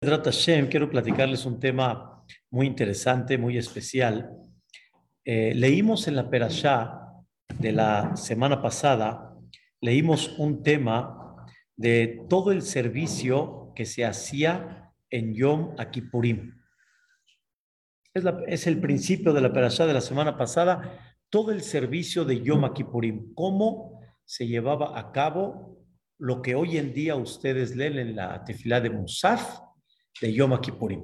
quiero platicarles un tema muy interesante, muy especial. Eh, leímos en la Perashá de la semana pasada, leímos un tema de todo el servicio que se hacía en Yom Akipurim. Es, es el principio de la Perashá de la semana pasada, todo el servicio de Yom Kippurim, cómo se llevaba a cabo lo que hoy en día ustedes leen en la tefilá de Musaf, de Yom Kippurim.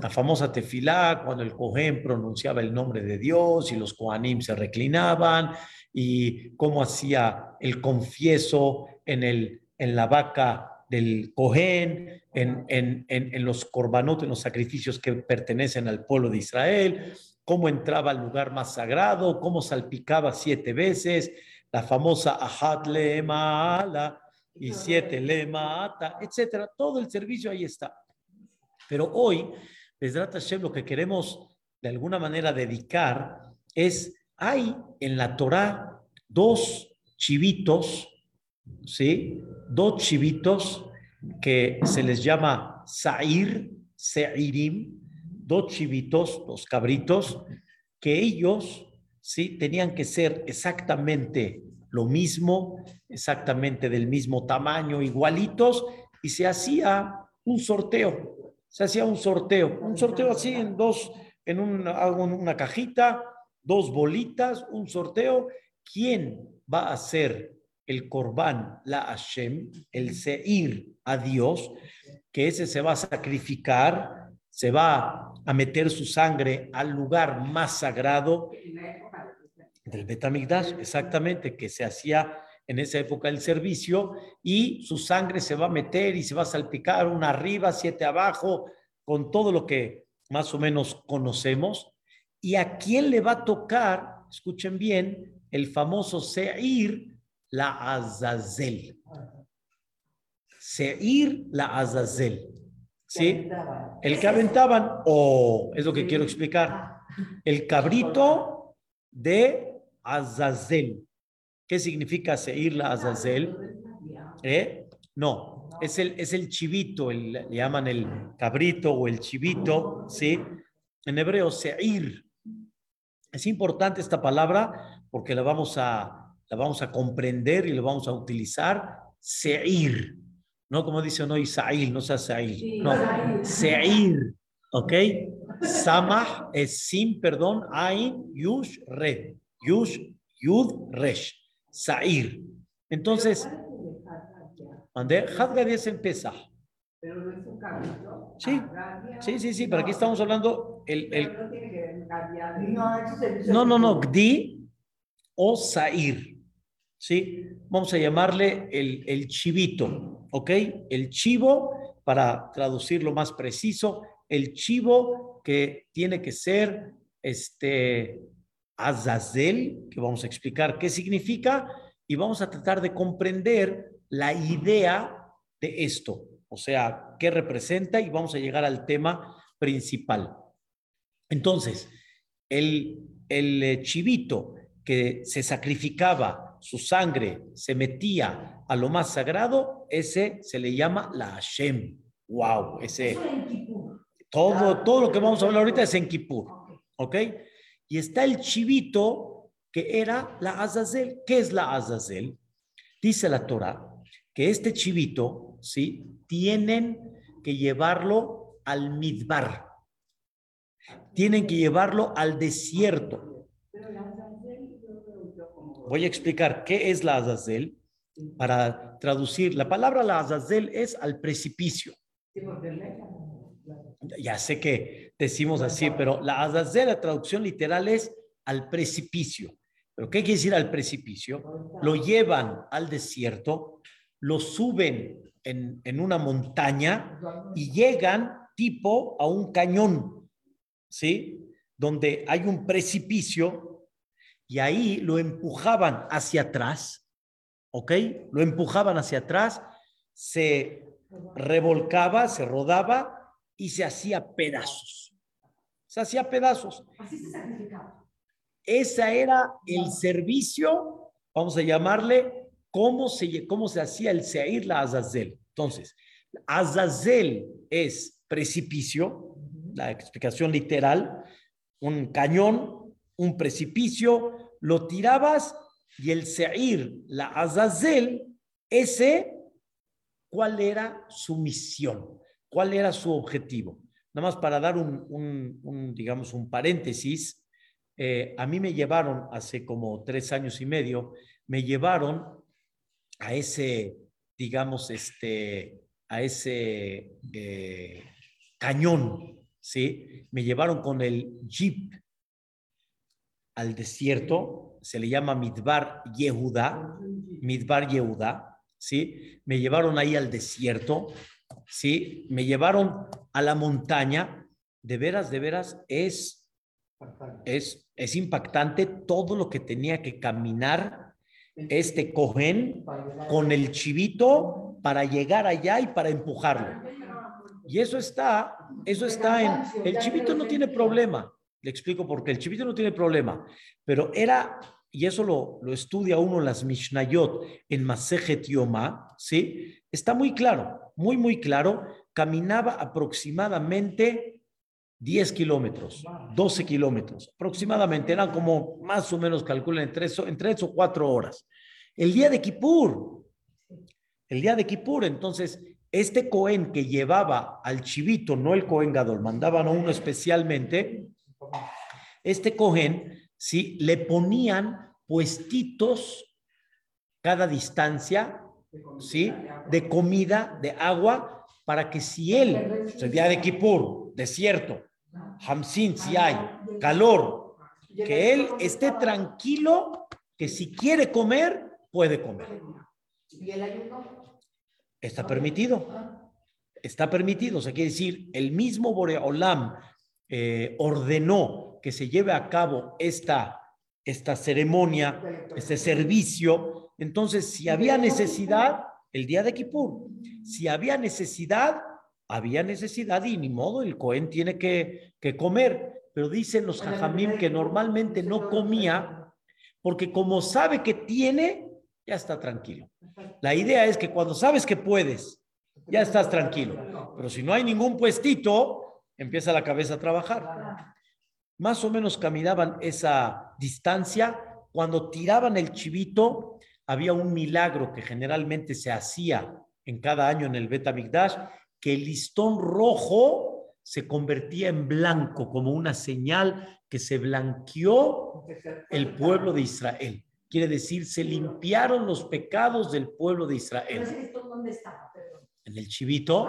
La famosa tefilá, cuando el Cohen pronunciaba el nombre de Dios y los Kohanim se reclinaban, y cómo hacía el confieso en, el, en la vaca del Cohen, en, en, en, los korbanot, en los sacrificios que pertenecen al pueblo de Israel, cómo entraba al lugar más sagrado, cómo salpicaba siete veces, la famosa Ahad le y siete le mata, etcétera. Todo el servicio ahí está. Pero hoy, desde Hashem, lo que queremos de alguna manera dedicar es, hay en la Torah dos chivitos, ¿sí? Dos chivitos que se les llama Sair, Seirim, dos chivitos, dos cabritos, que ellos, ¿sí? Tenían que ser exactamente lo mismo, exactamente del mismo tamaño, igualitos, y se hacía un sorteo se hacía un sorteo, un sorteo así en dos, en una, una cajita, dos bolitas, un sorteo. ¿Quién va a ser el Corbán, la Hashem, el Seir a Dios? Que ese se va a sacrificar, se va a meter su sangre al lugar más sagrado del Betamigdash, exactamente, que se hacía en esa época el servicio, y su sangre se va a meter y se va a salpicar una arriba, siete abajo, con todo lo que más o menos conocemos. ¿Y a quién le va a tocar, escuchen bien, el famoso Seir la Azazel? Seir la Azazel. ¿Sí? El que aventaban, o es lo que quiero explicar, el cabrito de Azazel. ¿Qué significa Seir Azazel? ¿Eh? No, es el, es el chivito, le llaman el cabrito o el chivito, ¿sí? En hebreo, Seir. Es importante esta palabra porque la vamos a, la vamos a comprender y la vamos a utilizar. Seir. No como dice no Isail, no sea Seir. No, Seir. ¿Ok? Samah es sin, perdón, Ain, Yush, Re. Yush, Yud, Resh. Sair. Entonces, ¿dónde? Hadgadi es en Pesach. Pero no es un cabrito. Sí, sí, sí, sí, pero aquí estamos hablando el... el... No, no, no, Gdi o Sair. ¿Sí? Vamos a llamarle el, el chivito, ¿ok? El chivo, para traducirlo más preciso, el chivo que tiene que ser este Azazel, que vamos a explicar qué significa, y vamos a tratar de comprender la idea de esto, o sea, qué representa, y vamos a llegar al tema principal. Entonces, el, el eh, chivito que se sacrificaba, su sangre se metía a lo más sagrado, ese se le llama la Hashem. Wow, ese. Todo, todo lo que vamos a hablar ahorita es en Kippur. ¿Ok? Y está el chivito que era la Azazel. ¿Qué es la Azazel? Dice la Torah que este chivito, ¿sí? Tienen que llevarlo al Midbar. Tienen que llevarlo al desierto. Voy a explicar qué es la Azazel para traducir. La palabra la Azazel es al precipicio. Ya sé que decimos así, pero la Azazel, la traducción literal es al precipicio. ¿Pero qué quiere decir al precipicio? Lo llevan al desierto, lo suben en, en una montaña y llegan tipo a un cañón, ¿sí? Donde hay un precipicio y ahí lo empujaban hacia atrás, ¿ok? Lo empujaban hacia atrás, se revolcaba, se rodaba y se hacía pedazos. Se hacía pedazos. Así se sacrificaba. Ese era el servicio, vamos a llamarle, cómo se, cómo se hacía el Seir la Azazel. Entonces, Azazel es precipicio, la explicación literal, un cañón, un precipicio, lo tirabas y el Seir, la Azazel, ese, ¿cuál era su misión? ¿Cuál era su objetivo? Nada más para dar un, digamos, un paréntesis, eh, a mí me llevaron hace como tres años y medio, me llevaron a ese, digamos, este, a ese eh, cañón, ¿sí? Me llevaron con el jeep al desierto, se le llama Midbar Yehuda, Midbar Yehuda, ¿sí? Me llevaron ahí al desierto, ¿sí? Me llevaron a la montaña, de veras, de veras, es, es, es impactante todo lo que tenía que caminar este cogen con el chivito para llegar allá y para empujarlo. Y eso está, eso está en, el chivito no tiene problema. Le explico por qué. El chivito no tiene problema, pero era, y eso lo, lo estudia uno en las Mishnayot, en Masejet Yoma, ¿sí? Está muy claro, muy, muy claro. Caminaba aproximadamente 10 kilómetros, 12 kilómetros, aproximadamente, eran como más o menos, calculen, en tres, o cuatro horas. El día de Kippur, el día de Kippur, entonces, este Cohen que llevaba al chivito, no el Cohen Gadol, mandaban a uno especialmente, este Cohen, ¿sí? Le ponían puestitos cada distancia, ¿sí? De comida, de agua, para que si él, el día de Kippur, desierto, Hamsin, si hay calor, que él esté tranquilo, que si quiere comer, puede comer. Está permitido. Está permitido. O sea, quiere decir, el mismo Boreolam eh, ordenó que se lleve a cabo esta, esta ceremonia, este servicio. Entonces, si había necesidad, el día de Kippur, si había necesidad, había necesidad y ni modo, el Cohen tiene que, comer. Pero dicen los jajamim que normalmente no comía porque como sabe que tiene, ya está tranquilo. La idea es que cuando sabes que puedes, ya estás tranquilo. Pero si no hay ningún puestito, empieza la cabeza a trabajar. Más o menos caminaban esa distancia. Cuando tiraban el chivito, había un milagro que generalmente se hacía en cada año en el Betamigdash, que el listón rojo se convertía en blanco como una señal que se blanqueó el pueblo de Israel. Quiere decir, se limpiaron los pecados del pueblo de Israel. ¿Dónde estaba? En el chivito.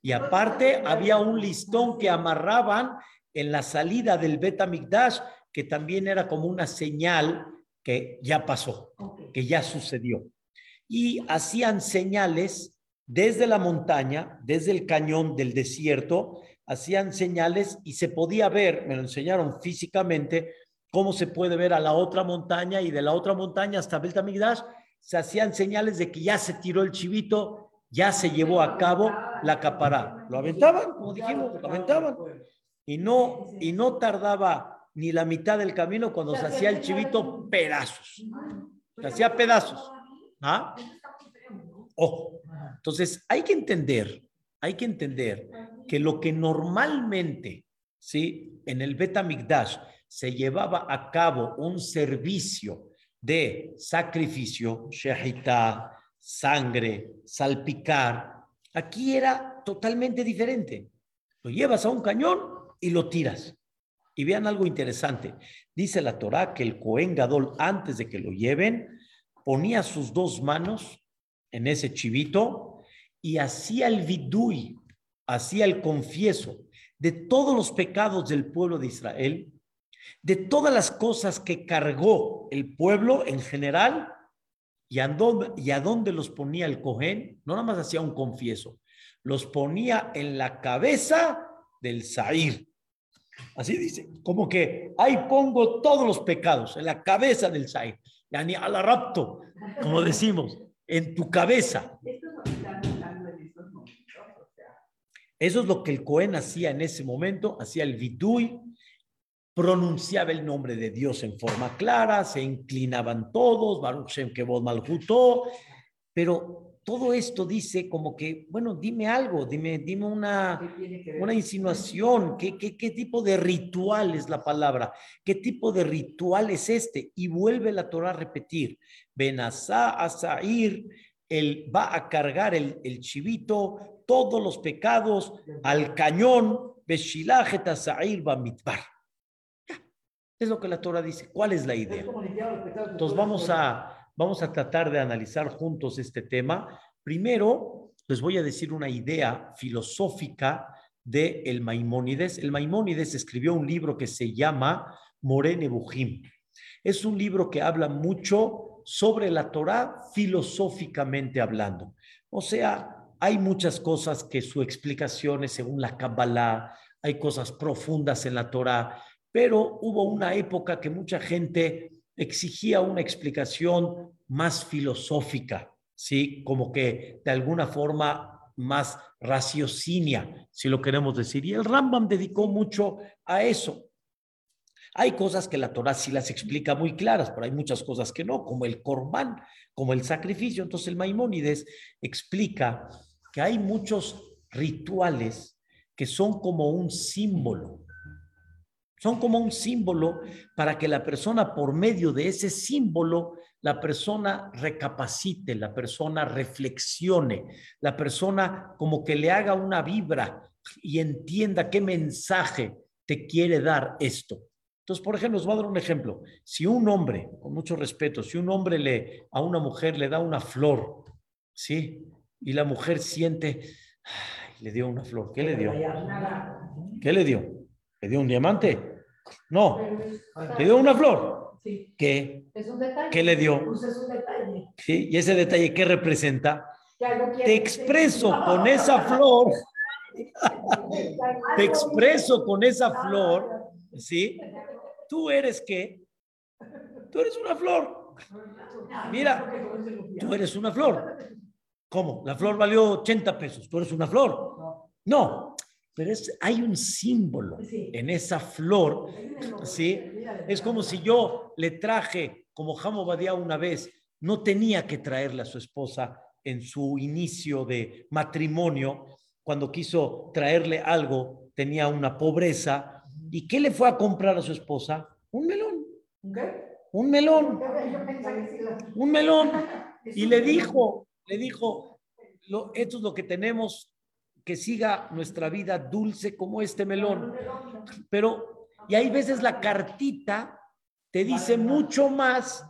Y aparte había un listón que amarraban en la salida del Betamigdash, que también era como una señal que ya pasó, que ya sucedió. Y hacían señales desde la montaña, desde el cañón del desierto, hacían señales y se podía ver, me lo enseñaron físicamente, cómo se puede ver a la otra montaña y de la otra montaña hasta Beltamigdash, se hacían señales de que ya se tiró el chivito, ya se llevó a cabo la capará. Lo aventaban, como dijimos, lo aventaban. Y no, y no tardaba ni la mitad del camino cuando se hacía el chivito pedazos. Se hacía pedazos. ¿Ah? Ojo. Entonces, hay que entender, hay que entender que lo que normalmente, ¿sí? En el Betamigdash se llevaba a cabo un servicio de sacrificio, shahita, sangre, salpicar, aquí era totalmente diferente. Lo llevas a un cañón y lo tiras. Y vean algo interesante. Dice la Torá que el Cohen Gadol, antes de que lo lleven, ponía sus dos manos en ese chivito y hacía el vidui, hacía el confieso de todos los pecados del pueblo de Israel, de todas las cosas que cargó el pueblo en general y y a dónde los ponía el Cohen, no nada más hacía un confieso, los ponía en la cabeza del Zahir. Así dice, como que ahí pongo todos los pecados en la cabeza del Zahir, yani al rapto, como decimos en tu cabeza. Eso es lo que el Cohen hacía en ese momento, hacía el vidui, pronunciaba el nombre de Dios en forma clara, se inclinaban todos, Baruch Shem Kevod Malhutó, pero todo esto dice como que, bueno, dime algo, dime, dime una, una insinuación, ¿Qué, qué, qué tipo de ritual es la palabra? ¿Qué tipo de ritual es este? Y vuelve la Torah a repetir, Benazá a Sair, él va a cargar el, el chivito, todos los pecados al cañón, Beshilajet Sair va mitbar. Es lo que la Torah dice. ¿Cuál es la idea? Entonces vamos a Vamos a tratar de analizar juntos este tema. Primero, les voy a decir una idea filosófica de el Maimónides. El Maimónides escribió un libro que se llama Morene Bujim. Es un libro que habla mucho sobre la Torah filosóficamente hablando. O sea, hay muchas cosas que su explicación es según la Kabbalah, hay cosas profundas en la Torah, pero hubo una época que mucha gente exigía una explicación más filosófica, ¿sí? Como que de alguna forma más raciocinia, si lo queremos decir. Y el Rambam dedicó mucho a eso. Hay cosas que la Torah sí las explica muy claras, pero hay muchas cosas que no, como el corbán, como el sacrificio. Entonces el Maimónides explica que hay muchos rituales que son como un símbolo son como un símbolo para que la persona, por medio de ese símbolo, la persona recapacite, la persona reflexione, la persona como que le haga una vibra y entienda qué mensaje te quiere dar esto. Entonces, por ejemplo, os voy a dar un ejemplo. Si un hombre, con mucho respeto, si un hombre le a una mujer le da una flor, ¿sí? Y la mujer siente, le dio una flor. ¿Qué le dio? ¿Qué le dio? ¿Le dio un diamante? No, le dio una flor. ¿Qué? ¿Qué le dio? Pues sí, y ese detalle, ¿qué representa? Te expreso con esa flor, te expreso con esa flor, ¿sí? ¿Tú eres qué? Tú eres una flor. Mira, tú eres una flor. ¿Cómo? La flor valió 80 pesos, tú eres una flor. No, pero es, hay un símbolo en esa flor, ¿sí? Es como si yo le traje, como Jamo Badía una vez, no tenía que traerle a su esposa en su inicio de matrimonio, cuando quiso traerle algo, tenía una pobreza. ¿Y qué le fue a comprar a su esposa? Un melón. Un melón. Un melón. Y le dijo, le dijo, lo, esto es lo que tenemos, que siga nuestra vida dulce como este melón. Pero, y hay veces la cartita te dice mucho más.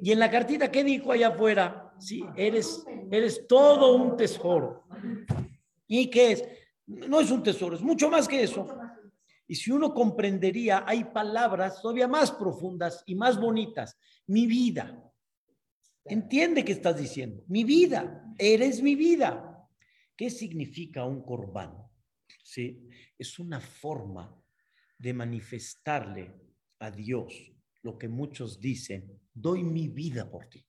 Y en la cartita, ¿qué dijo allá afuera? Sí, eres, eres todo un tesoro. ¿Y qué es? No es un tesoro, es mucho más que eso. Y si uno comprendería, hay palabras todavía más profundas y más bonitas. Mi vida. Entiende qué estás diciendo. Mi vida. Eres mi vida. ¿Qué significa un corbán? ¿Sí? Es una forma de manifestarle a Dios lo que muchos dicen, doy mi vida por ti.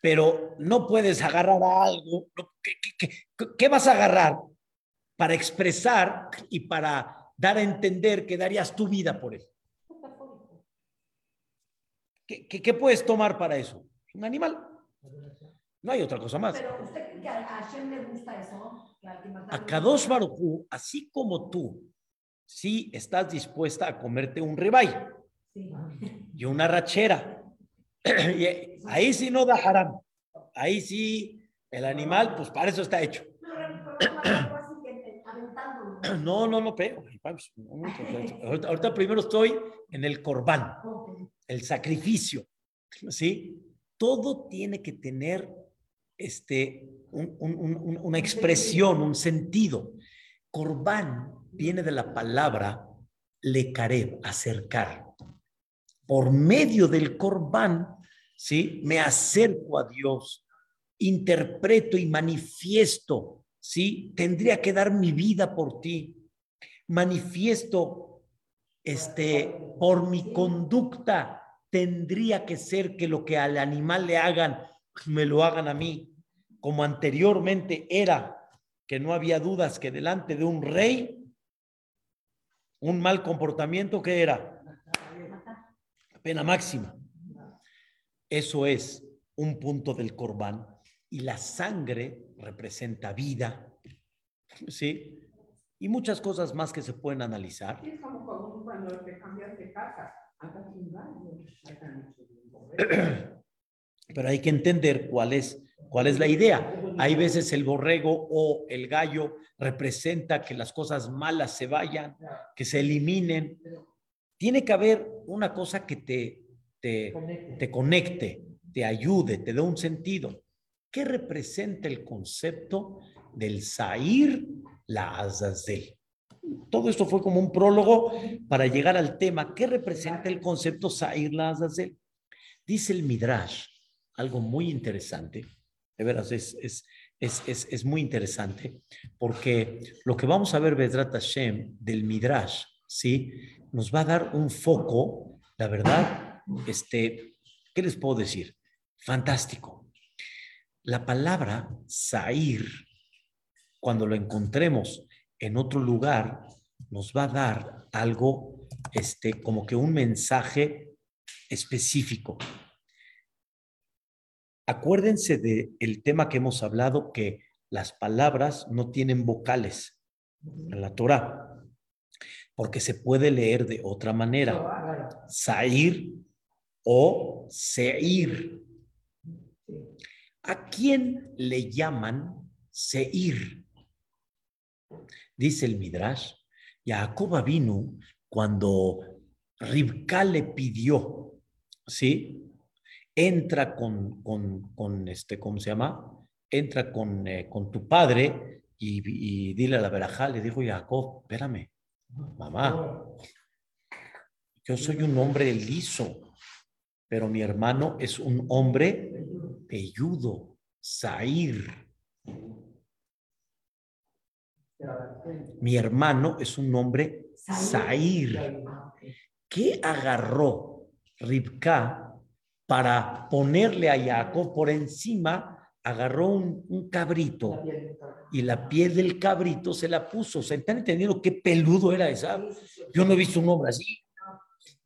Pero no puedes agarrar algo. ¿Qué, vas a agarrar para expresar y para dar a entender que darías tu vida por él? ¿Qué, qué puedes tomar para eso? Un animal. No hay otra cosa más. Pero usted que a Hashem le gusta eso. A Kadosh Baruchu, así como tú, sí estás dispuesta a comerte un ribay y una rachera. ahí sí no da haram. Ahí sí, el animal, pues para eso está hecho. No, no, no, pero ahorita, ahorita primero estoy en el corbán, el sacrificio, ¿sí? Todo tiene que tener este, una expresión, un sentido. Corbán viene de la palabra lecareb, acercar. Por medio del corbán, ¿sí? Me acerco a Dios, interpreto y manifiesto, ¿sí? Tendría que dar mi vida por ti. Manifiesto este por mi conducta tendría que ser que lo que al animal le hagan me lo hagan a mí como anteriormente era, que no había dudas que delante de un rey, un mal comportamiento que era pena máxima. Eso es un punto del corbán y la sangre representa vida, ¿sí? Y muchas cosas más que se pueden analizar. Es como cuando te cambias de casa, andas sin baño, Pero hay que entender cuál es, cuál es la idea. Hay veces el borrego o el gallo representa que las cosas malas se vayan, que se eliminen. Tiene que haber una cosa que te, te, te conecte, te ayude, te dé un sentido. ¿Qué representa el concepto del Sair la Azazel? Todo esto fue como un prólogo para llegar al tema. ¿Qué representa el concepto Sair la Azazel? Dice el Midrash, algo muy interesante, de veras es, es, es, es, muy interesante, porque lo que vamos a ver, Bedrat Hashem, del Midrash, ¿sí? Nos va a dar un foco, la verdad, este, ¿qué les puedo decir? Fantástico. La palabra Sair, cuando lo encontremos en otro lugar, nos va a dar algo, este, como que un mensaje específico. Acuérdense del el tema que hemos hablado, que las palabras no tienen vocales en la Torah, porque se puede leer de otra manera. Sair o Seir. ¿A quién le llaman Seir? Dice el Midrash, Jacob vino cuando Ribka le pidió, ¿sí? Entra con, con, con, este, ¿cómo se llama? Entra con, eh, con tu padre y, dile a la verajá, le dijo Jacob, espérame, mamá, yo soy un hombre liso, pero mi hermano es un hombre pelludo, Zair. Mi hermano es un hombre Zair. ¿Qué agarró Ribka para ponerle a Jacob por encima, agarró un, cabrito y la piel del cabrito se la puso. ¿Se están entendiendo qué peludo era esa? Yo no he visto un hombre así.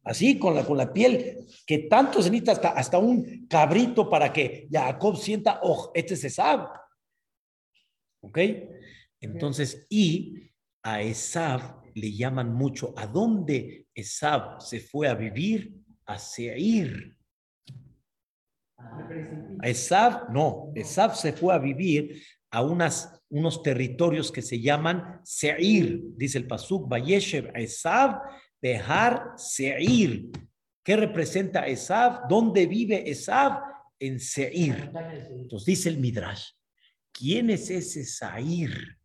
Así, con la, con la piel, que tanto se necesita hasta, hasta un cabrito para que Jacob sienta, oh, este se sabe. ¿Ok? Entonces, y a Esav le llaman mucho. ¿A dónde Esav se fue a vivir? A Seir. Esav, no, Esav se fue a vivir a unas, unos territorios que se llaman Seir, dice el Pasuk, Vayeshev Esav, Behar Seir. ¿Qué representa Esav? ¿Dónde vive Esav? En Seir. Entonces dice el Midrash, ¿quién es ese Seir?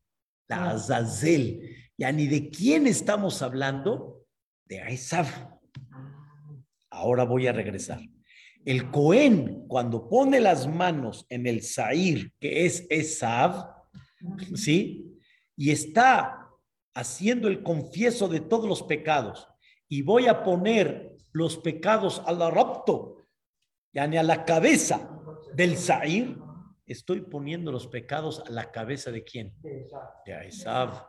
La ah. Azazel. Ya ni de quién estamos hablando, de Esav. Ah. Ahora voy a regresar. El Cohen, cuando pone las manos en el Sair, que es Esav, ¿sí? Y está haciendo el confieso de todos los pecados, y voy a poner los pecados al rapto, ya ni a la cabeza del Sair, estoy poniendo los pecados a la cabeza de quién? De Esav.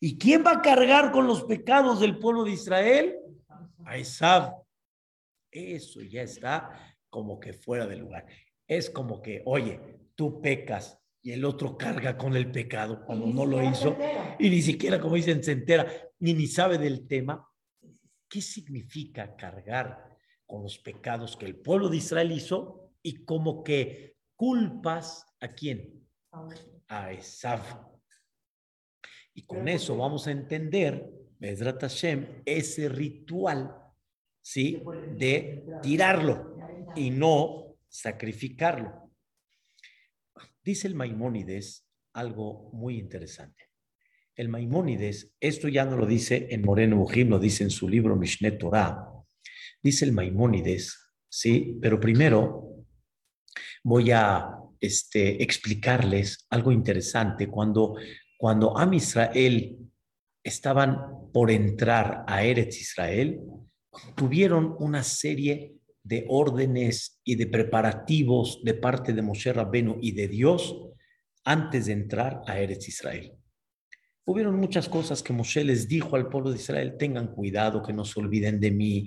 ¿Y quién va a cargar con los pecados del pueblo de Israel? A Esav. Eso ya está como que fuera de lugar. Es como que, oye, tú pecas y el otro carga con el pecado cuando no lo hizo y ni siquiera, como dicen, se entera ni ni sabe del tema. ¿Qué significa cargar con los pecados que el pueblo de Israel hizo y como que culpas a quién? A Esav. Y con eso vamos a entender, Hashem, ese ritual ¿sí? De tirarlo y no sacrificarlo. Dice el Maimónides algo muy interesante. El Maimónides, esto ya no lo dice en Moreno Ujim, lo dice en su libro Mishneh Torah. Dice el Maimónides, ¿sí? Pero primero voy a este, explicarles algo interesante. Cuando, cuando Am Israel estaban por entrar a Eretz Israel, tuvieron una serie de órdenes y de preparativos de parte de Moshe Rabbenu y de Dios antes de entrar a Eretz Israel. Hubieron muchas cosas que Moshe les dijo al pueblo de Israel, tengan cuidado, que no se olviden de mí,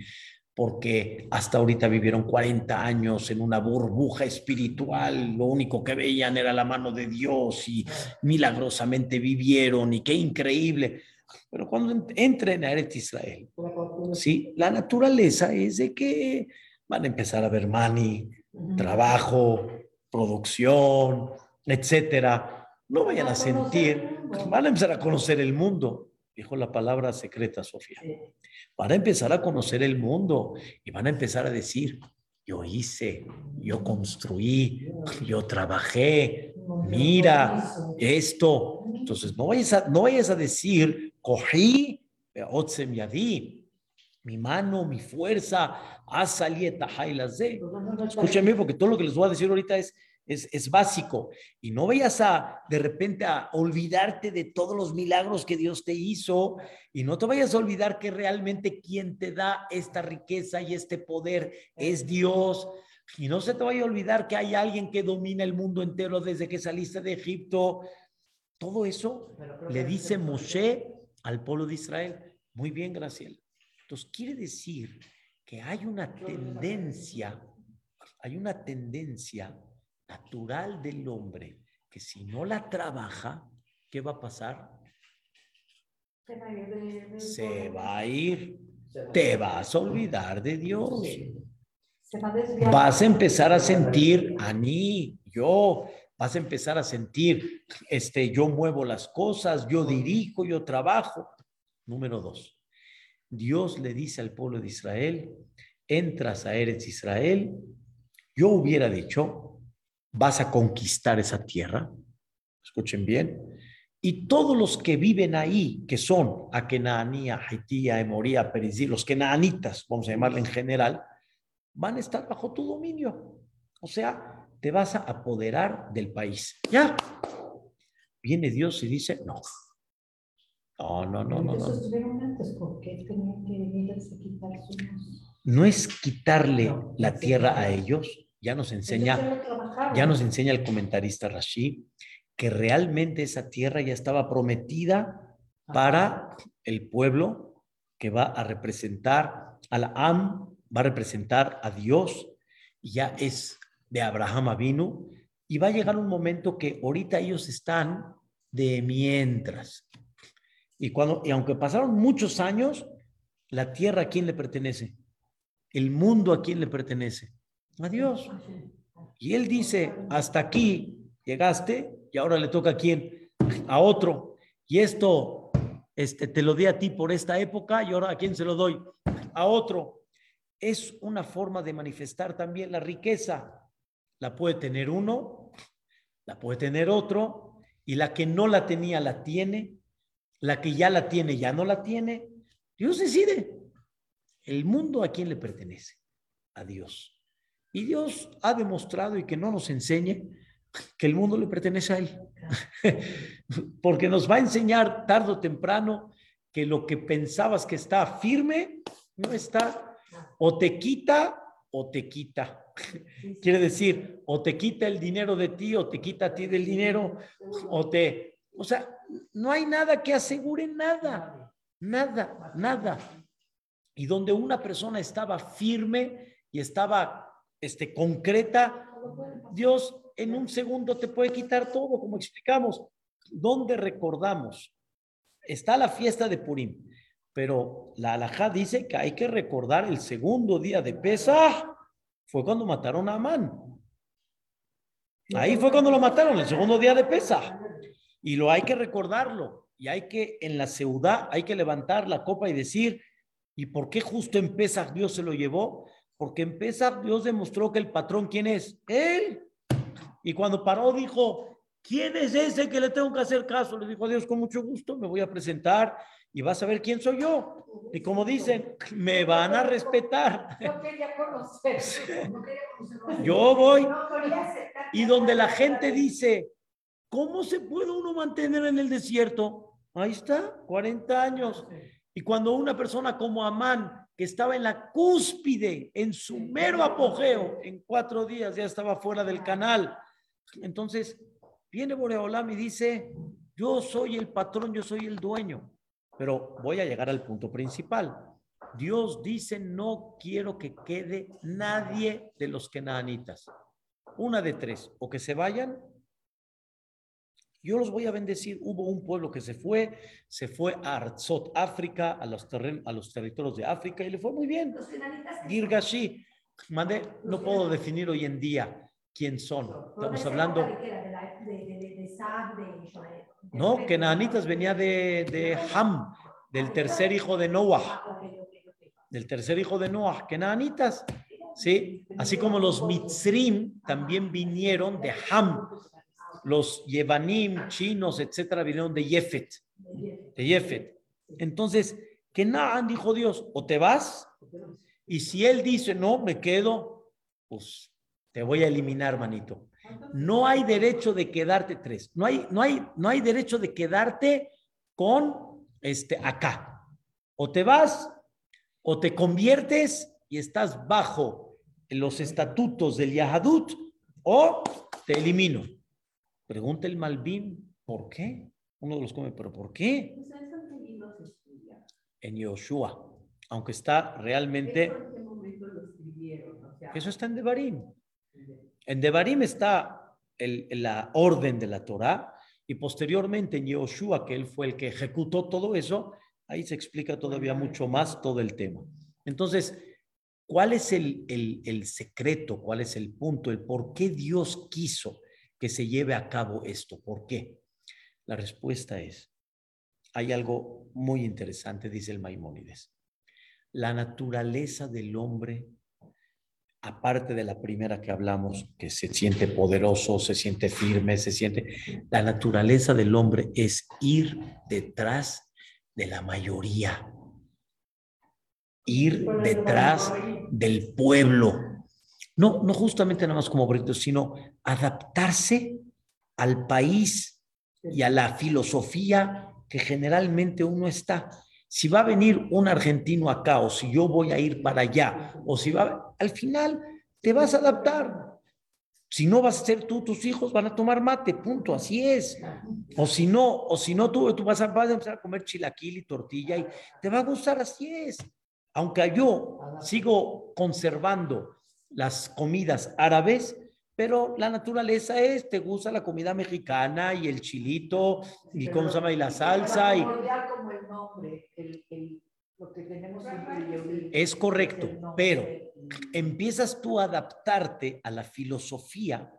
porque hasta ahorita vivieron 40 años en una burbuja espiritual, lo único que veían era la mano de Dios y milagrosamente vivieron y qué increíble. Pero cuando entren a Eretz Israel, ¿sí? la naturaleza es de que van a empezar a ver money, trabajo, producción, etcétera. No vayan a sentir, van a empezar a conocer el mundo dijo la palabra secreta, Sofía. Van a empezar a conocer el mundo y van a empezar a decir, yo hice, yo construí, yo trabajé, mira esto. Entonces, no vayas a, no vayas a decir, cogí, mi mano, mi fuerza, salido Escúchame, porque todo lo que les voy a decir ahorita es, es, básico. Y no vayas a de repente a olvidarte de todos los milagros que Dios te hizo y no te vayas a olvidar que realmente quien te da esta riqueza y este poder es Dios. Y no se te vaya a olvidar que hay alguien que domina el mundo entero desde que saliste de Egipto. Todo eso le dice Moshe al pueblo de Israel. Muy bien, Graciela. Entonces, quiere decir que hay una tendencia, hay una tendencia natural del hombre, que si no la trabaja, ¿qué va a pasar? Se va a ir. Te vas a olvidar de Dios. Vas a empezar a sentir a mí, yo, vas a empezar a sentir, este, yo muevo las cosas, yo dirijo, yo trabajo. Número dos, Dios le dice al pueblo de Israel, entras a Eretz Israel, yo hubiera dicho, vas a conquistar esa tierra. Escuchen bien. Y todos los que viven ahí, que son Akenaanía, Haitía, Emoría, Perizí, los Kenaanitas, vamos a llamarle en general, van a estar bajo tu dominio. O sea, te vas a apoderar del país. Ya. Viene Dios y dice, no. No, no, no, no. No es quitarle la tierra a ellos, ya nos enseña, ya nos enseña el comentarista Rashi que realmente esa tierra ya estaba prometida para el pueblo que va a representar a la Am, va a representar a Dios, y ya es de Abraham Avinu, y va a llegar un momento que ahorita ellos están de mientras. Y, cuando, y aunque pasaron muchos años, la tierra a quién le pertenece, el mundo a quién le pertenece, a Dios. Y él dice, hasta aquí llegaste y ahora le toca a quién? A otro. Y esto este, te lo di a ti por esta época y ahora a quién se lo doy? A otro. Es una forma de manifestar también la riqueza. La puede tener uno, la puede tener otro, y la que no la tenía la tiene, la que ya la tiene ya no la tiene. Dios decide. El mundo a quién le pertenece? A Dios. Y Dios ha demostrado y que no nos enseñe que el mundo le pertenece a Él. Porque nos va a enseñar tarde o temprano que lo que pensabas que está firme no está. O te quita o te quita. Quiere decir, o te quita el dinero de ti o te quita a ti del dinero o te... O sea, no hay nada que asegure nada. Nada, nada. Y donde una persona estaba firme y estaba este, concreta, Dios en un segundo te puede quitar todo, como explicamos. ¿Dónde recordamos? Está la fiesta de Purim, pero la alajá dice que hay que recordar el segundo día de Pesach, fue cuando mataron a Amán. Ahí fue cuando lo mataron, el segundo día de Pesach. Y lo hay que recordarlo. Y hay que, en la ciudad, hay que levantar la copa y decir, ¿y por qué justo en Pesach Dios se lo llevó? Porque en Dios demostró que el patrón, ¿quién es? Él. Y cuando paró dijo, ¿quién es ese que le tengo que hacer caso? Le dijo a Dios, con mucho gusto, me voy a presentar y vas a ver quién soy yo. Y como dicen, me van a respetar. No quería conocer. Yo voy. Y donde la gente dice, ¿cómo se puede uno mantener en el desierto? Ahí está, 40 años. Y cuando una persona como Amán que estaba en la cúspide, en su mero apogeo, en cuatro días ya estaba fuera del canal. Entonces, viene Boreolam y dice, yo soy el patrón, yo soy el dueño, pero voy a llegar al punto principal. Dios dice, no quiero que quede nadie de los kenanitas. Una de tres, o que se vayan, yo los voy a bendecir. Hubo un pueblo que se fue, se fue a Arzot, África, a los, terren- a los territorios de África y le fue muy bien. Que Girgashi, mandé, no puedo definir hoy en día quién son. Estamos hablando, que no, Rebeca. Kenanitas venía de, de Ham, del tercer hijo de Noah, Ah, del tercer hijo de Noah, Kenanitas. ¿sí? Así como los Mitzrim también vinieron de Ham, los Yevanim, chinos, etcétera, vinieron de Yefet, de Yefet. Entonces, Kenaan dijo Dios, o te vas, y si él dice, no, me quedo, pues te voy a eliminar, manito. No hay derecho de quedarte tres, no hay, no hay, no hay derecho de quedarte con este acá. O te vas, o te conviertes y estás bajo los estatutos del Yahadut, o te elimino. Pregunta el Malvin, ¿por qué? Uno de los come, pero ¿por qué? Pues en Yoshua, aunque está realmente, ¿Eso ¿En qué momento lo escribieron? O sea, eso está en Devarim. En Devarim está el- la orden de la Torah y posteriormente en Yoshua, que él fue el que ejecutó todo eso, ahí se explica todavía mucho más todo el tema. Entonces, ¿cuál es el, el- el secreto? ¿Cuál es el punto? El por qué Dios quiso que se lleve a cabo esto. ¿Por qué? La respuesta es, hay algo muy interesante, dice el Maimónides. La naturaleza del hombre aparte de la primera que hablamos, que se siente poderoso, se siente firme, se siente... La naturaleza del hombre es ir detrás de la mayoría, ir detrás del pueblo. No, no justamente nada más como obrero, sino adaptarse al país y a la filosofía que generalmente uno está. Si va a venir un argentino acá o si yo voy a ir para allá o si va, al final te vas a adaptar. Si no vas a ser tú, tus hijos van a tomar mate, punto, así es. O si no, o si no tú, tú vas, a, vas a empezar a comer chilaquil y tortilla y te va a gustar, así es. Aunque yo sigo conservando las comidas árabes, pero la naturaleza es, te gusta la comida mexicana y el chilito y cómo se llama y la salsa y Primordial como el nombre, el, el, lo que tenemos siempre Yehudi. Es correcto, pero empiezas tú a adaptarte a la filosofía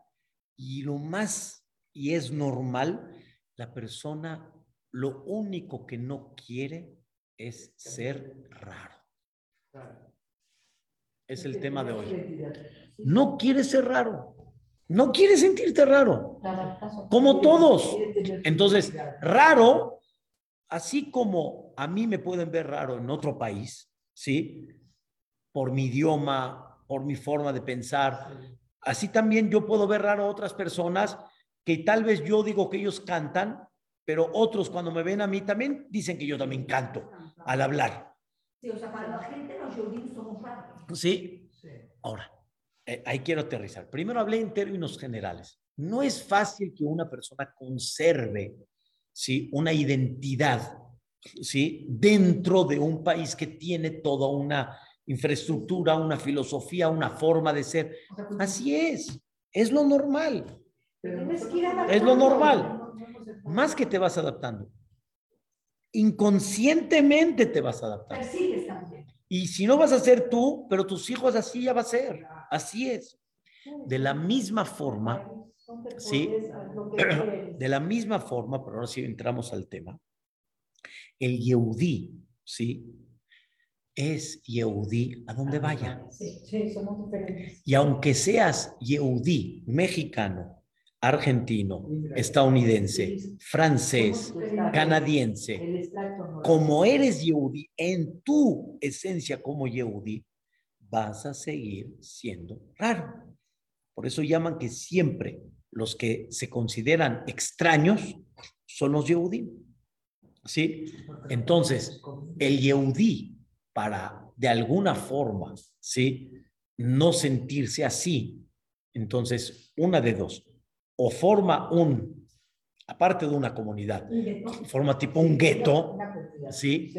y lo más, y es normal, la persona lo único que no quiere es ser raro. Es el tema de hoy. No quiere ser raro. No quiere sentirte raro. Como todos. Entonces, raro, así como a mí me pueden ver raro en otro país, ¿sí? Por mi idioma, por mi forma de pensar, así también yo puedo ver raro a otras personas que tal vez yo digo que ellos cantan, pero otros cuando me ven a mí también dicen que yo también canto al hablar. Sí, o sea, para la gente los somos raros. ¿Sí? Ahora, eh, ahí quiero aterrizar. Primero hablé en términos generales. No es fácil que una persona conserve ¿sí? una identidad ¿sí? dentro de un país que tiene toda una infraestructura, una filosofía, una forma de ser. Pues, Así es, es lo normal, es lo normal. Más que te vas adaptando. Inconscientemente te vas adaptando. Y si no vas a ser tú, pero tus hijos así ya va a ser. Así es. De la misma forma, Sí. de la misma forma, pero ahora sí entramos al tema, el Yehudí, ¿sí? Es Yehudí a donde vaya. Sí, sí, somos diferentes. Y aunque seas Yehudí, mexicano, argentino, estadounidense, francés, canadiense, como eres Yehudí, en tu esencia como Yehudí, vas a seguir siendo raro. Por eso llaman que siempre los que se consideran extraños son los Yehudí. ¿Sí? Entonces, el Yehudí, para de alguna forma, ¿sí? No sentirse así, entonces, una de dos, o forma un, aparte de una comunidad, forma tipo un gueto, ¿sí?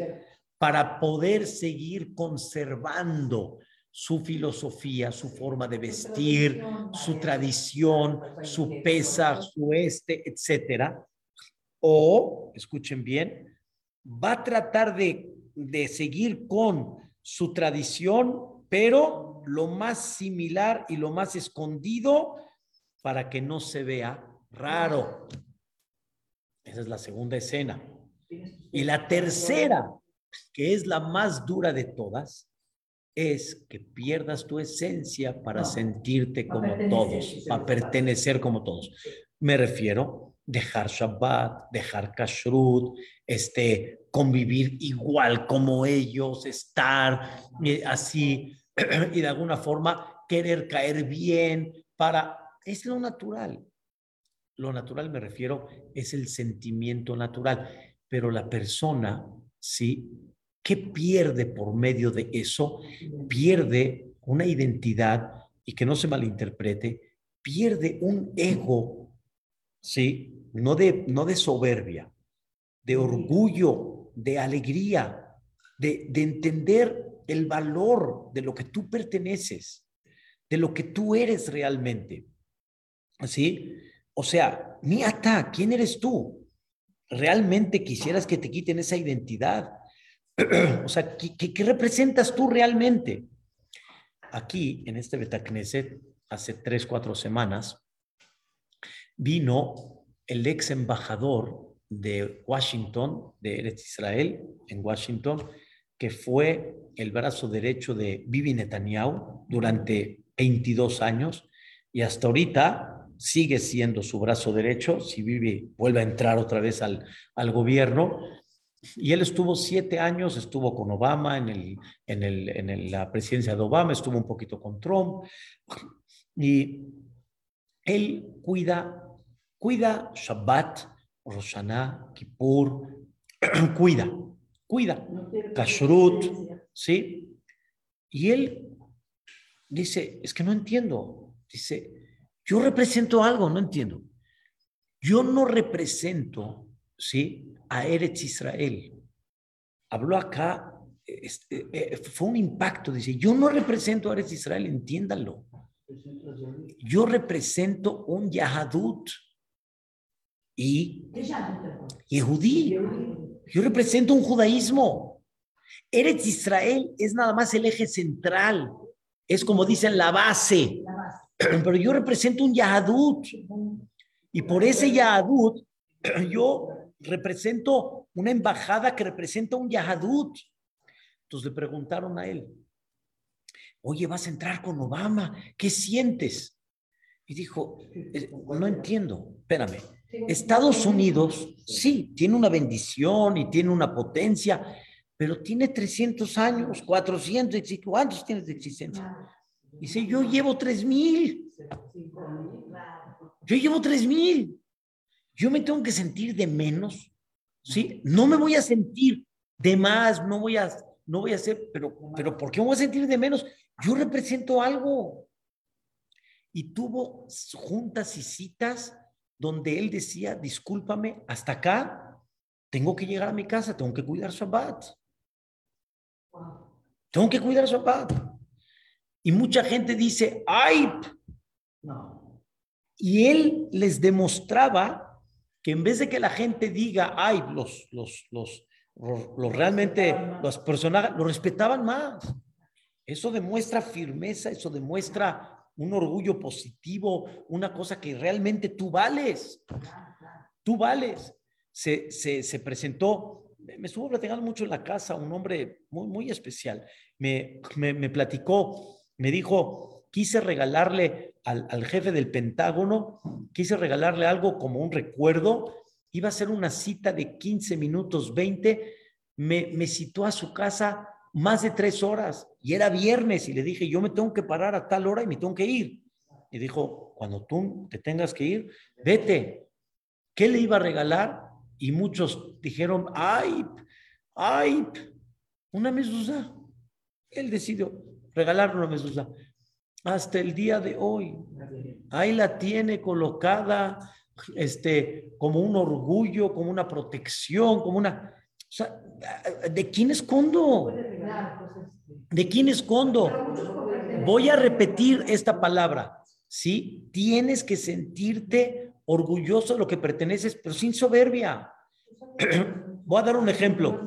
para poder seguir conservando su filosofía, su forma de vestir, su tradición, su pesa, su este, etcétera. O, escuchen bien, va a tratar de, de seguir con su tradición, pero lo más similar y lo más escondido para que no se vea raro. Esa es la segunda escena. Y la tercera, que es la más dura de todas, es que pierdas tu esencia para No. sentirte como todos, para pertenecer como todos. Me refiero dejar Shabbat, dejar Kashrut, este, convivir igual como ellos, estar eh, así y de alguna forma querer caer bien para es lo natural. Lo natural me refiero es el sentimiento natural, pero la persona sí ¿qué pierde por medio de eso? Pierde una identidad y que no se malinterprete, pierde un ego, ¿sí? No de, no de soberbia, de orgullo, de alegría, de, de entender el valor de lo que tú perteneces, de lo que tú eres realmente. ¿Sí? O sea, miata, ¿quién eres tú? ¿Realmente quisieras que te quiten esa identidad? o sea, ¿qué, qué, qué representas tú realmente? Aquí, en este Betacneset, hace tres, cuatro semanas, vino el ex embajador de Washington, de Eretz Israel, en Washington, que fue el brazo derecho de Bibi Netanyahu durante 22 años y hasta ahorita sigue siendo su brazo derecho, si Bibi vuelve a entrar otra vez al, al gobierno. Y él estuvo siete años, estuvo con Obama en, el, en, el, en el, la presidencia de Obama, estuvo un poquito con Trump. Y él cuida, cuida Shabbat, Rosh Hashanah, Kippur, cuida, cuida, Kashrut, ¿sí? Y él dice, es que no entiendo. Dice, yo represento algo, no entiendo. Yo no represento, ¿sí? A Eretz Israel. Habló acá, este, eh, fue un impacto, dice, yo no represento a Eretz Israel, entiéndanlo. Yo represento un Yahadut y Yehudí. Yo represento un judaísmo. Eretz Israel es nada más el eje central. Es como dicen la base. Pero yo represento un Yahadut. Y por ese Yahadut, yo represento una embajada que representa un Yahadut. Entonces le preguntaron a él, oye, vas a entrar con Obama, ¿qué sientes? Y dijo, no entiendo, espérame. Estados Unidos, sí, tiene una bendición y tiene una potencia, pero tiene 300 años, 400, ¿cuántos tienes de existencia? Dice, yo llevo 3000. Yo llevo 3000. Yo me tengo que sentir de menos, ¿sí? No me voy a sentir de más, no voy a, no voy a hacer, pero, pero ¿por qué me voy a sentir de menos? Yo represento algo. Y tuvo juntas y citas donde él decía, discúlpame, hasta acá tengo que llegar a mi casa, tengo que cuidar Shabbat. Tengo que cuidar Shabbat. Y mucha gente dice, ¡ay! No. Y él les demostraba que en vez de que la gente diga, ¡ay! Los, los, los, los realmente, los personajes, lo respetaban más. Eso demuestra firmeza, eso demuestra un orgullo positivo, una cosa que realmente tú vales. Tú vales. Se, se, se presentó, me estuvo platicando mucho en la casa un hombre muy, muy especial. Me, me, me platicó, me dijo, quise regalarle al, al, jefe del Pentágono, quise regalarle algo como un recuerdo. Iba a ser una cita de 15 minutos, 20. Me, me citó a su casa más de tres horas y era viernes y le dije, yo me tengo que parar a tal hora y me tengo que ir. Y dijo, cuando tú te tengas que ir, vete. ¿Qué le iba a regalar? Y muchos dijeron, ay, ay, una mezuzá. Él decidió regalarle una mezuzá. Hasta el día de hoy. Ahí la tiene colocada este, como un orgullo, como una protección, como una... O sea, ¿de quién escondo? ¿De quién escondo? Voy a repetir esta palabra, ¿sí? Tienes que sentirte orgulloso de lo que perteneces, pero sin soberbia. Voy a dar un ejemplo.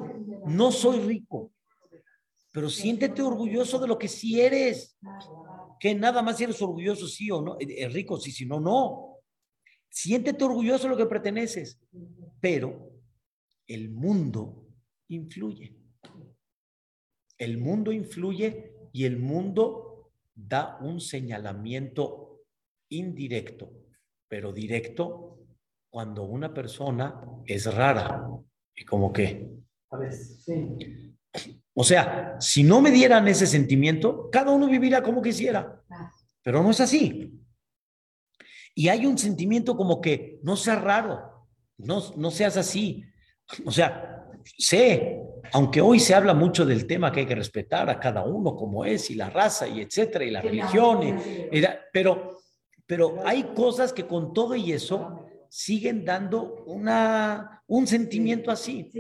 No soy rico, pero siéntete orgulloso de lo que sí eres. Que nada más eres orgulloso, sí o no. Es rico, sí, si no, no. Siéntete orgulloso de lo que perteneces. Pero el mundo influye. El mundo influye y el mundo da un señalamiento indirecto, pero directo cuando una persona es rara. ¿Y como que? O sea, si no me dieran ese sentimiento, cada uno viviría como quisiera. Pero no es así. Y hay un sentimiento como que no seas raro, no, no seas así. O sea, sé, aunque hoy se habla mucho del tema que hay que respetar a cada uno como es y la raza y etcétera y la religión, y, pero, pero hay cosas que con todo y eso siguen dando una, un sentimiento así.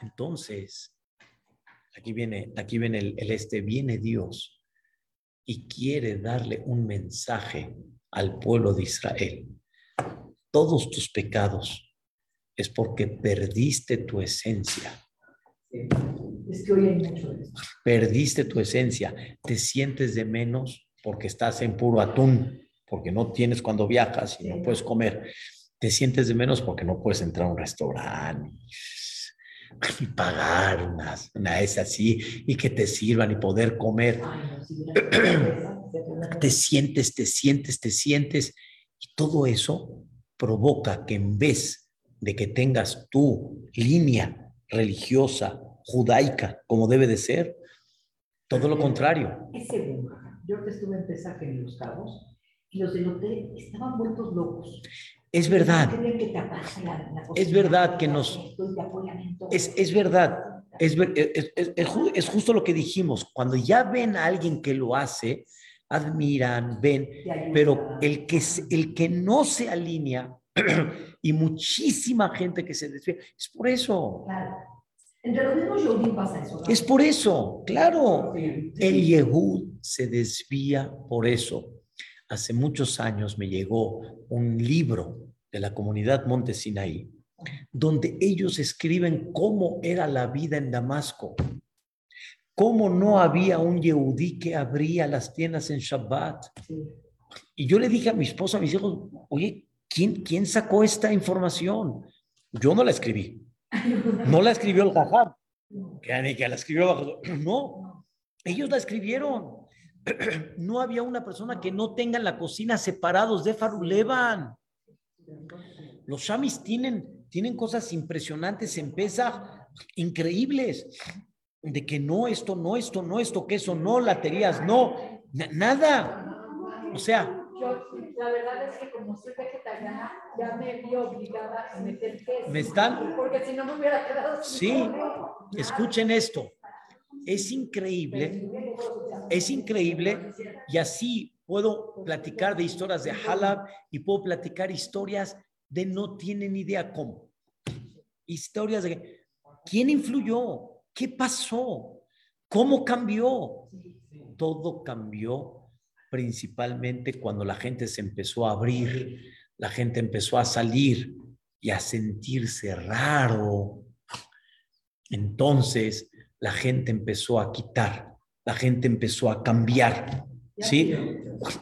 Entonces, aquí viene, aquí viene el, el este, viene Dios y quiere darle un mensaje al pueblo de Israel. Todos tus pecados es porque perdiste tu esencia. Es que hoy hay mucho de eso. Perdiste tu esencia. Te sientes de menos porque estás en puro atún, porque no tienes cuando viajas y no puedes comer. Te sientes de menos porque no puedes entrar a un restaurante y pagar una, una es así y que te sirvan y poder comer. te sientes, te sientes, te sientes. Y todo eso provoca que en vez de que tengas tu línea religiosa, judaica, como debe de ser. Todo lo contrario. Ese yo que estuve en Pesaje en Los Cabos y los del hotel estaban vueltos locos. Es verdad. es verdad que nos... Es, es verdad. Es, es, es, es, justo lo que dijimos. Cuando ya ven a alguien que lo hace, admiran, ven, pero el que, el que no se alinea y muchísima gente que se desvía. Es por eso. Es por eso, claro. El Yehud se desvía por eso. Hace muchos años me llegó un libro de la comunidad Monte Sinaí, donde ellos escriben cómo era la vida en Damasco, cómo no había un Yehudí que abría las tiendas en Shabbat. Y yo le dije a mi esposa, a mis hijos, oye, ¿quién, quién sacó esta información? Yo no la escribí. No la escribió el Jajam. Que, que la escribió No, ellos la escribieron. No había una persona que no tenga en la cocina separados de Farulevan. Los shamis tienen, tienen cosas impresionantes en Pesach, increíbles. De que no, esto, no, esto, no, esto, que eso, no, laterías, no, nada. O sea, la verdad es que como soy vegetariana, ya me vi obligada a meter queso. ¿Me están? Porque si no me hubiera quedado. Sí, escuchen esto. Es increíble, es increíble y así puedo platicar de historias de Halab y puedo platicar historias de no tienen idea cómo. Historias de quién influyó, qué pasó, cómo cambió. Todo cambió principalmente cuando la gente se empezó a abrir, la gente empezó a salir y a sentirse raro. Entonces la gente empezó a quitar, la gente empezó a cambiar. ¿Sí?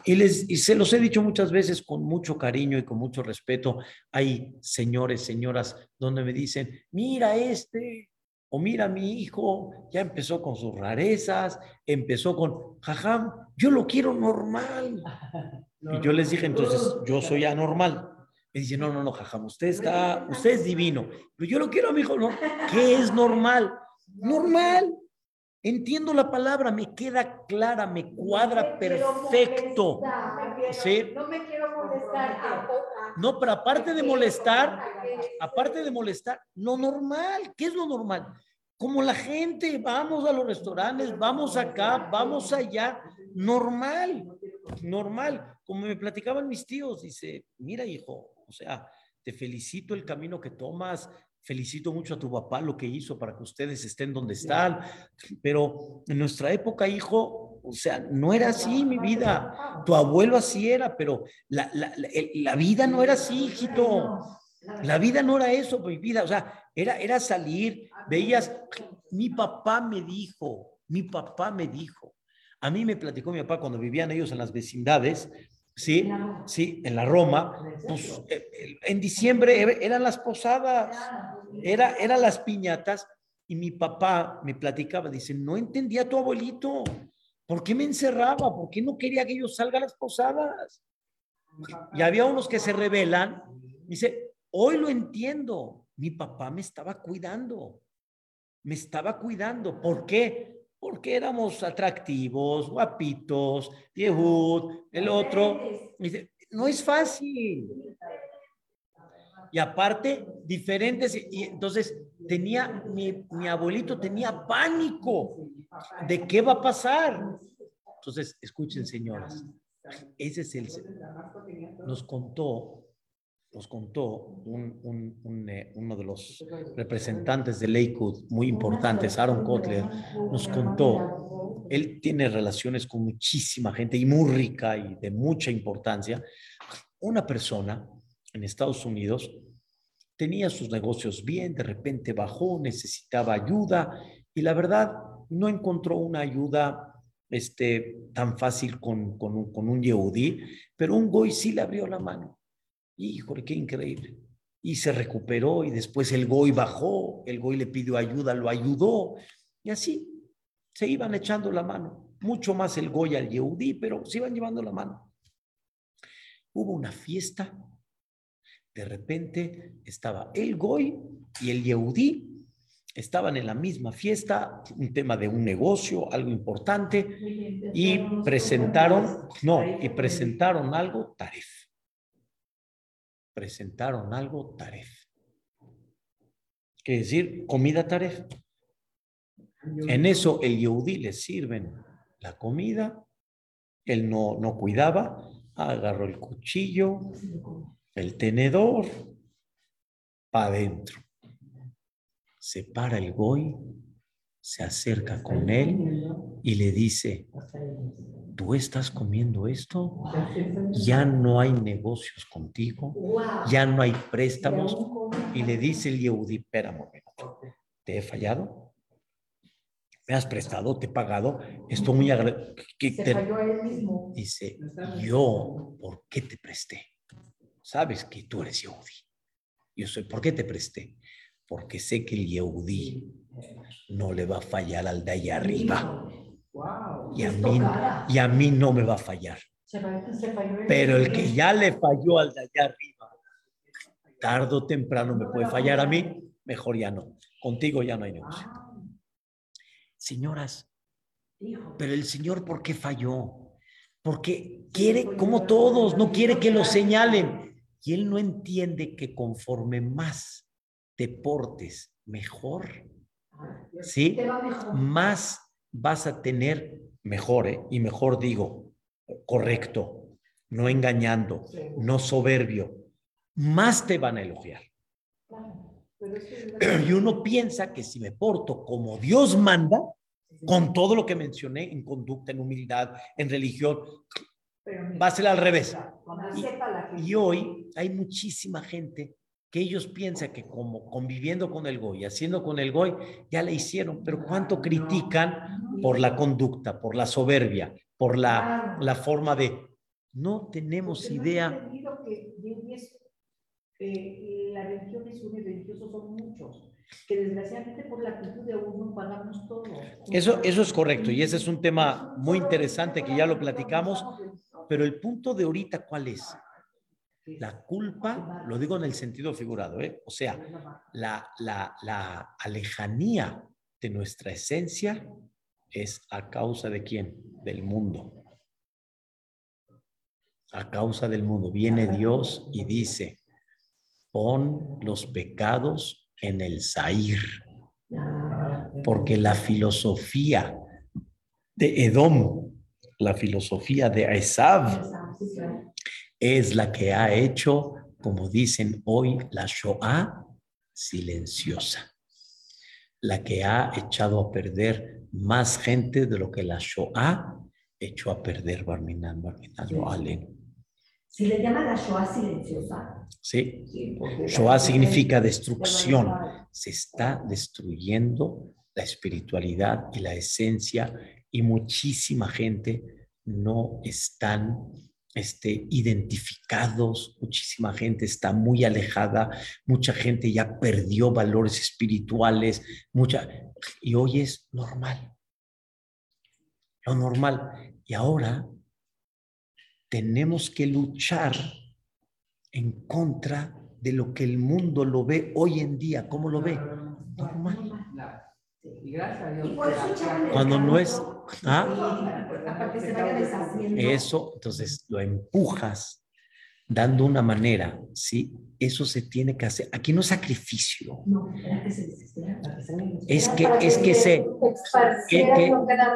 Y, les, y se los he dicho muchas veces con mucho cariño y con mucho respeto. Hay señores, señoras, donde me dicen, mira este, o mira, mi hijo ya empezó con sus rarezas, empezó con, jajam, yo lo quiero normal. Y yo les dije, entonces, yo soy anormal. Me dice, no, no, no, jajam, usted está, usted es divino. Pero yo lo quiero a mi hijo, ¿no? ¿Qué es normal? Normal. Entiendo la palabra, me queda clara, me cuadra perfecto. ¿Sí? No me quiero molestar. No, pero aparte de molestar, aparte de molestar, lo normal, ¿qué es lo normal? Como la gente, vamos a los restaurantes, vamos acá, vamos allá, normal, normal. Como me platicaban mis tíos, dice, mira hijo, o sea, te felicito el camino que tomas, felicito mucho a tu papá lo que hizo para que ustedes estén donde están, pero en nuestra época, hijo, o sea, no era así mi vida. Tu abuelo así era, pero la, la- la- la vida no era así, hijito. La vida no era eso, mi vida, o sea, era, era salir, veías, mi papá me dijo, mi papá me dijo, a mí me platicó mi papá cuando vivían ellos en las vecindades, ¿sí? Sí, en la Roma, pues eh, en diciembre eran las posadas, era, eran las piñatas, y mi papá me platicaba, dice, no entendía a tu abuelito, ¿por qué me encerraba? ¿Por qué no quería que yo salga a las posadas? Y había unos que se rebelan, dice, hoy lo entiendo, mi papá me estaba cuidando, me estaba cuidando, ¿por qué? Porque éramos atractivos, guapitos, Yehud, el otro. Dice, no es fácil. Y aparte, diferentes. Y entonces, tenía, mi, abuelito tenía pánico de qué va a pasar. Entonces, escuchen, señoras. Ese es el. Nos contó, nos contó un- un, eh, uno de los representantes de Lakewood, muy importantes, Aaron Kotler, nos contó, él tiene relaciones con muchísima gente y muy rica y de mucha importancia. Una persona en Estados Unidos tenía sus negocios bien, de repente bajó, necesitaba ayuda y la verdad no encontró una ayuda este, tan fácil con, con un, con un Yehudí, pero un Goy sí le abrió la mano. Híjole, qué increíble. Y se recuperó y después el Goy bajó, el Goy le pidió ayuda, lo ayudó y así se iban echando la mano. Mucho más el Goy al Yehudí, pero se iban llevando la mano. Hubo una fiesta, de repente estaba el Goy y el Yehudí, estaban en la misma fiesta, un tema de un negocio, algo importante, y presentaron, no, y presentaron algo taref. Presentaron algo taref. Quiere decir, comida taref. En eso el Yehudí le sirven la comida, él no, no cuidaba, agarró el cuchillo, el tenedor, para adentro. Se para el Goy, se acerca con él y le dice, ¿tú estás comiendo esto? Ya no hay negocios contigo, ya no hay préstamos. Y le dice el Yehudí, espera un momento, ¿te he fallado? ¿Me has prestado? ¿Te he pagado? Estoy muy agradecido. Se falló a él mismo. Dice, yo, ¿por qué te presté? Sabes que tú eres Yehudí. Yo soy, ¿por qué te presté? Porque sé que el Yehudí no le va a fallar al de allá arriba. Y a mí, y a mí no me va a fallar. Se falló, se falló él Pero el que ya le falló al de allá arriba, tarde o temprano me puede fallar a mí, mejor ya no. Contigo ya no hay negocio. Señoras, pero el Señor, ¿por qué falló? Porque quiere, como todos, no quiere que lo señalen. Y Él no entiende que conforme más te portes mejor, ¿sí? Mejor. Más vas a tener mejor, ¿eh? y mejor digo, correcto, no engañando, no soberbio, más te van a elogiar. Claro. Pero Y uno piensa que si me porto como Dios manda, con todo lo que mencioné en conducta, en humildad, en religión, va a ser al revés. Y- la Y hoy hay muchísima gente que ellos piensan que como conviviendo con el Goy, haciendo con el Goy, ya le hicieron, pero cuánto critican por la conducta, por la soberbia, por la, la forma de... No tenemos idea. eh, la religión es una y religiosos son muchos. Que desgraciadamente por la actitud de uno pagamos todo. Eso, eso es correcto y ese es un tema muy interesante que ya lo platicamos, pero el punto de ahorita, ¿cuál es? La culpa, lo digo en el sentido figurado, ¿eh? o sea, la, la, la alejanía de nuestra esencia es a causa de quién? Del mundo. A causa del mundo. Viene Dios y dice, pon los pecados en el Zair, porque la filosofía de Edom, la filosofía de Esav, es la que ha hecho, como dicen hoy, la Shoah silenciosa, la que ha echado a perder más gente de lo que la Shoah echó a perder Barminan, Barminan, lo Allen. Si le llama la Shoah silenciosa. ¿Sí? Sí, Shoah significa destrucción. Se está destruyendo la espiritualidad y la esencia y muchísima gente no están este, identificados, muchísima gente está muy alejada, mucha gente ya perdió valores espirituales, mucha, y hoy es normal, lo normal. Y ahora tenemos que luchar en contra de lo que el mundo lo ve hoy en día. ¿Cómo lo ve? Normal. Cuando no es- ¿Ah? se vaya deshaciendo. Eso, entonces lo empujas dando una manera, ¿sí? Eso se tiene que hacer. Aquí no es sacrificio. No, Es que, es que se, que- que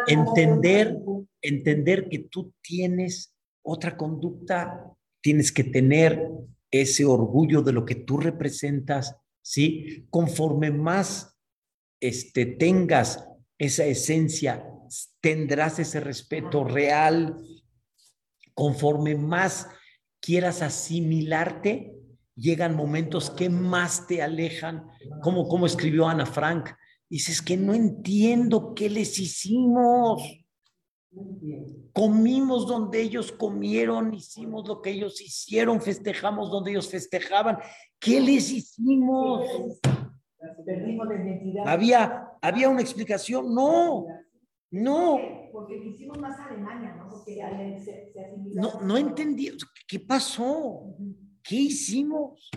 entender- entender que tú tienes otra conducta, tienes que tener ese orgullo de lo que tú representas, ¿sí? Conforme más este, tengas esa esencia, tendrás ese respeto real. Conforme más quieras asimilarte, llegan momentos que más te alejan, como, como escribió Ana Frank. Dices que no entiendo qué les hicimos. Comimos donde ellos comieron, hicimos lo que ellos hicieron, festejamos donde ellos festejaban. ¿Qué les hicimos? Perdimos la identidad. ¿Había, había una explicación? No, no, Porque le hicimos más Alemania, ¿no? Porque se, se no, no entendí. ¿Qué pasó? ¿Qué hicimos?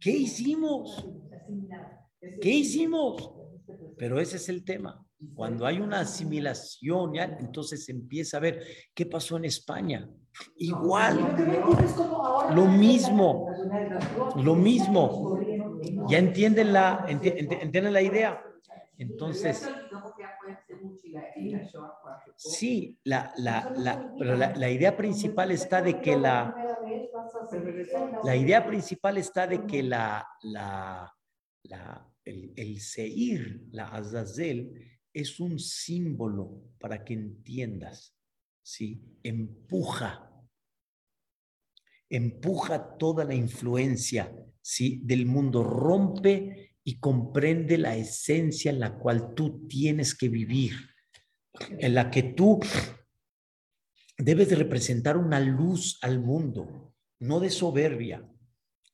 ¿Qué hicimos? ¿Qué hicimos? Pero ese es el tema. Cuando hay una asimilación, ya, entonces empieza a ver qué pasó en España. Igual, Lo mismo. lo mismo. ¿Ya entienden la, enti- enti- entienden la idea? Entonces, sí, la, la, la, pero la, la idea principal está de que la, la idea principal está de que la, la, la, el, el Seir, la Azazel, es un símbolo para que entiendas, ¿sí? Empuja, empuja toda la influencia, ¿sí? Del mundo, rompe y comprende la esencia en la cual tú tienes que vivir, en la que tú debes de representar una luz al mundo, no de soberbia,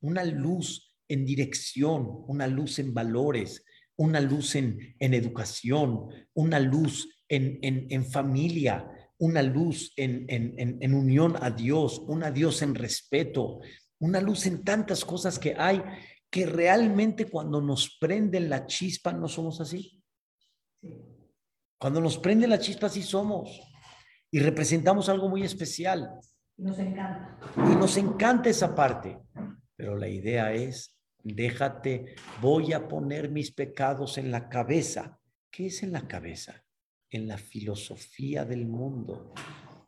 una luz en dirección, una luz en valores, una luz en, en educación, una luz en, en, en familia, una luz en, unión a Dios, una Dios en respeto, una luz en tantas cosas que hay que realmente cuando nos prenden la chispa no somos así. Cuando nos prende la chispa sí somos y representamos algo muy especial Nos encanta. y nos encanta esa parte. Pero la idea es, déjate, voy a poner mis pecados en la cabeza. ¿Qué es en la cabeza? En la filosofía del mundo.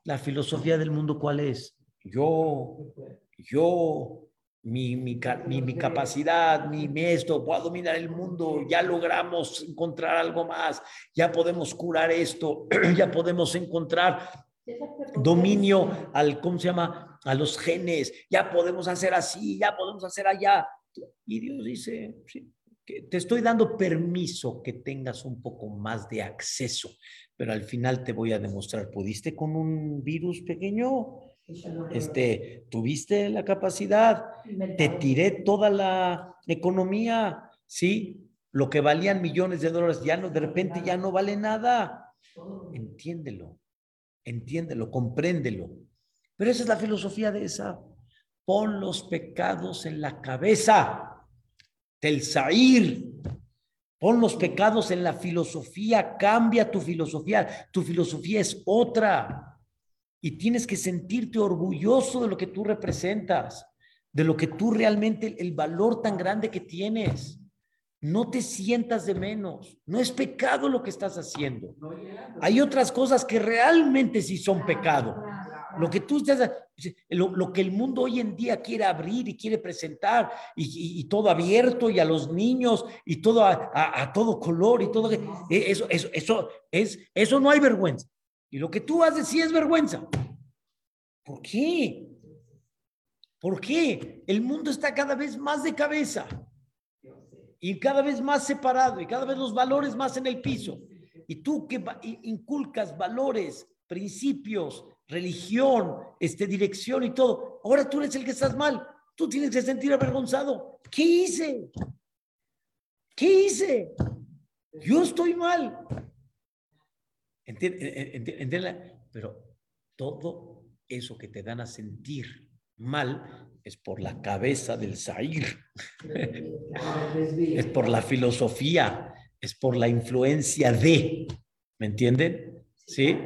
La filosofía del mundo, ¿cuál es? Yo, yo, mi, mi, mi, mi capacidad, mi esto, puedo dominar el mundo, ya logramos encontrar algo más, ya podemos curar esto, ya podemos encontrar dominio al, ¿cómo se llama? A los genes, ya podemos hacer así, ya podemos hacer allá. Y Dios dice, sí, que te estoy dando permiso que tengas un poco más de acceso, pero al final te voy a demostrar, ¿pudiste con un virus pequeño? Este, ¿tuviste la capacidad? Te tiré toda la economía, ¿sí? Lo que valían millones de dólares, ya no, de repente ya no vale nada. Entiéndelo, entiéndelo, compréndelo. Pero esa es la filosofía de esa. Pon los pecados en la cabeza del Zahir. Pon los pecados en la filosofía, cambia tu filosofía. Tu filosofía es otra. Y tienes que sentirte orgulloso de lo que tú representas, de lo que tú realmente, el valor tan grande que tienes. No te sientas de menos. No es pecado lo que estás haciendo. Hay otras cosas que realmente sí son pecado. Lo que tú estás, lo, lo que el mundo hoy en día quiere abrir y quiere presentar y, todo abierto y a los niños y todo a, a- a todo color y todo, e- eso, eso, eso, es, eso no hay vergüenza. Y lo que tú haces sí es vergüenza. ¿Por qué? ¿Por qué? El mundo está cada vez más de cabeza y cada vez más separado y cada vez los valores más en el piso. Y tú que inculcas valores, principios, religión, este, dirección y todo, ahora tú eres el que estás mal. Tú tienes que sentir avergonzado. ¿Qué hice? ¿Qué hice? Yo estoy mal. Enti- en- en- entiende? Pero todo eso que te dan a sentir mal es por la cabeza del Zair, es por la filosofía, es por la influencia de, ¿me entienden? ¿Sí?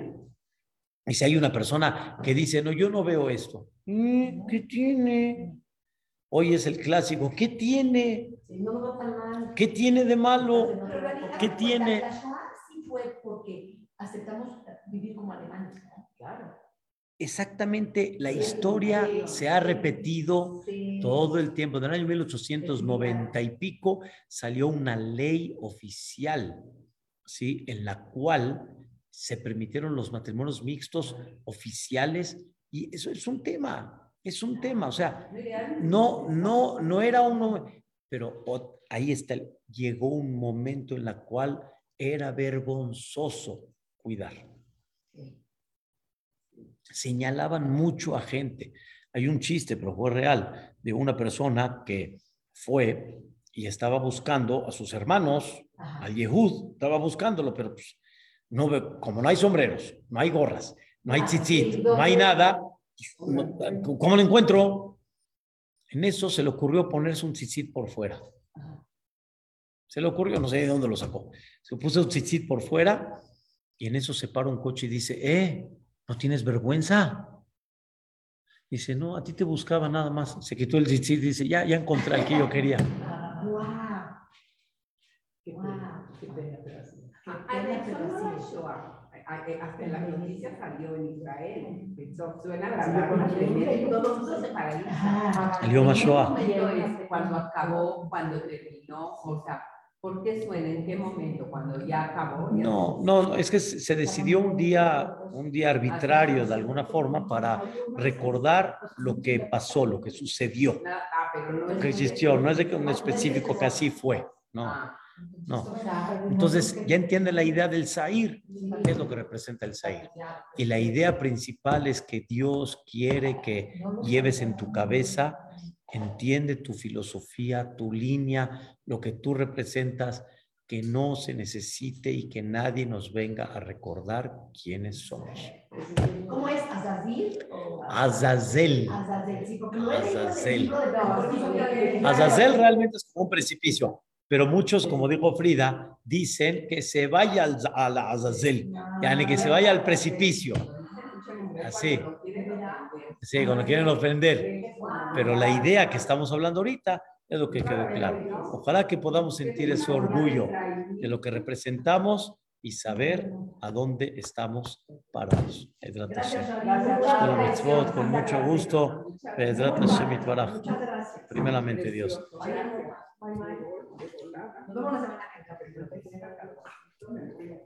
Y si hay una persona que dice, no, yo no veo esto, "Mm, ¿qué tiene? Hoy es el clásico, ¿qué tiene? ¿Qué tiene de malo? ¿Qué tiene? Fue porque aceptamos vivir como alemanes, ¿no? Claro. Exactamente, la historia se ha repetido Sí. todo el tiempo. En el año 1890 y pico salió una ley oficial, ¿sí? En la cual se permitieron los matrimonios mixtos oficiales y eso es un tema, es un tema, o sea, no, no, no era uno, pero ahí está, llegó un momento en la cual era vergonzoso cuidar. Señalaban mucho a gente. Hay un chiste, pero fue real, de una persona que fue y estaba buscando a sus hermanos, Ajá. al Yehud, estaba buscándolo, pero pues, no ve, como no hay sombreros, no hay gorras, no hay Ah, tzitzit, no hay nada, ¿cómo lo encuentro? En eso se le ocurrió ponerse un tzitzit por fuera. Se le ocurrió, no sé de dónde lo sacó. Se puso un tzitzit por fuera y en eso se para un coche y dice, eh, ¿no tienes vergüenza? Dice, no, a ti te buscaba nada más. Se quitó el tzitzit y dice, ya, ya encontré al que yo quería. Wow. pena, qué Hasta en la noticia salió en Israel. Suena la alarma y todo el mundo se paraliza. Ajá. El Yom HaShoah. momento es cuando acabó, cuando terminó, o sea, ¿por qué suena? ¿En qué momento? Cuando ya acabó. ya No, no, no, es que se decidió un día, un día arbitrario de alguna forma para recordar lo que pasó, lo que sucedió, ah, es que existió. No es de que un específico que así fue, no, Ah, no. Entonces, ya entiende la idea del Zahir, qué es lo que representa el Zahir. Y la idea principal es que Dios quiere que lleves en tu cabeza, entiende tu filosofía, tu línea, lo que tú representas, que no se necesite y que nadie nos venga a recordar quiénes somos. ¿Cómo es? ¿Azazil? Azazel. Azazel, sí, porque Azazel. Azazel realmente es como un precipicio, pero muchos, como dijo Frida, dicen que se vaya al, a la Azazel, yani que se vaya al precipicio. Así. Sí, cuando quieren ofender. Pero la idea que estamos hablando ahorita es lo que quedó claro. Ojalá que podamos sentir ese orgullo de lo que representamos y saber a dónde estamos parados. Con mucho gusto. Primeramente Dios. Precioso. Bye, bye. Nos vemos la semana que entra.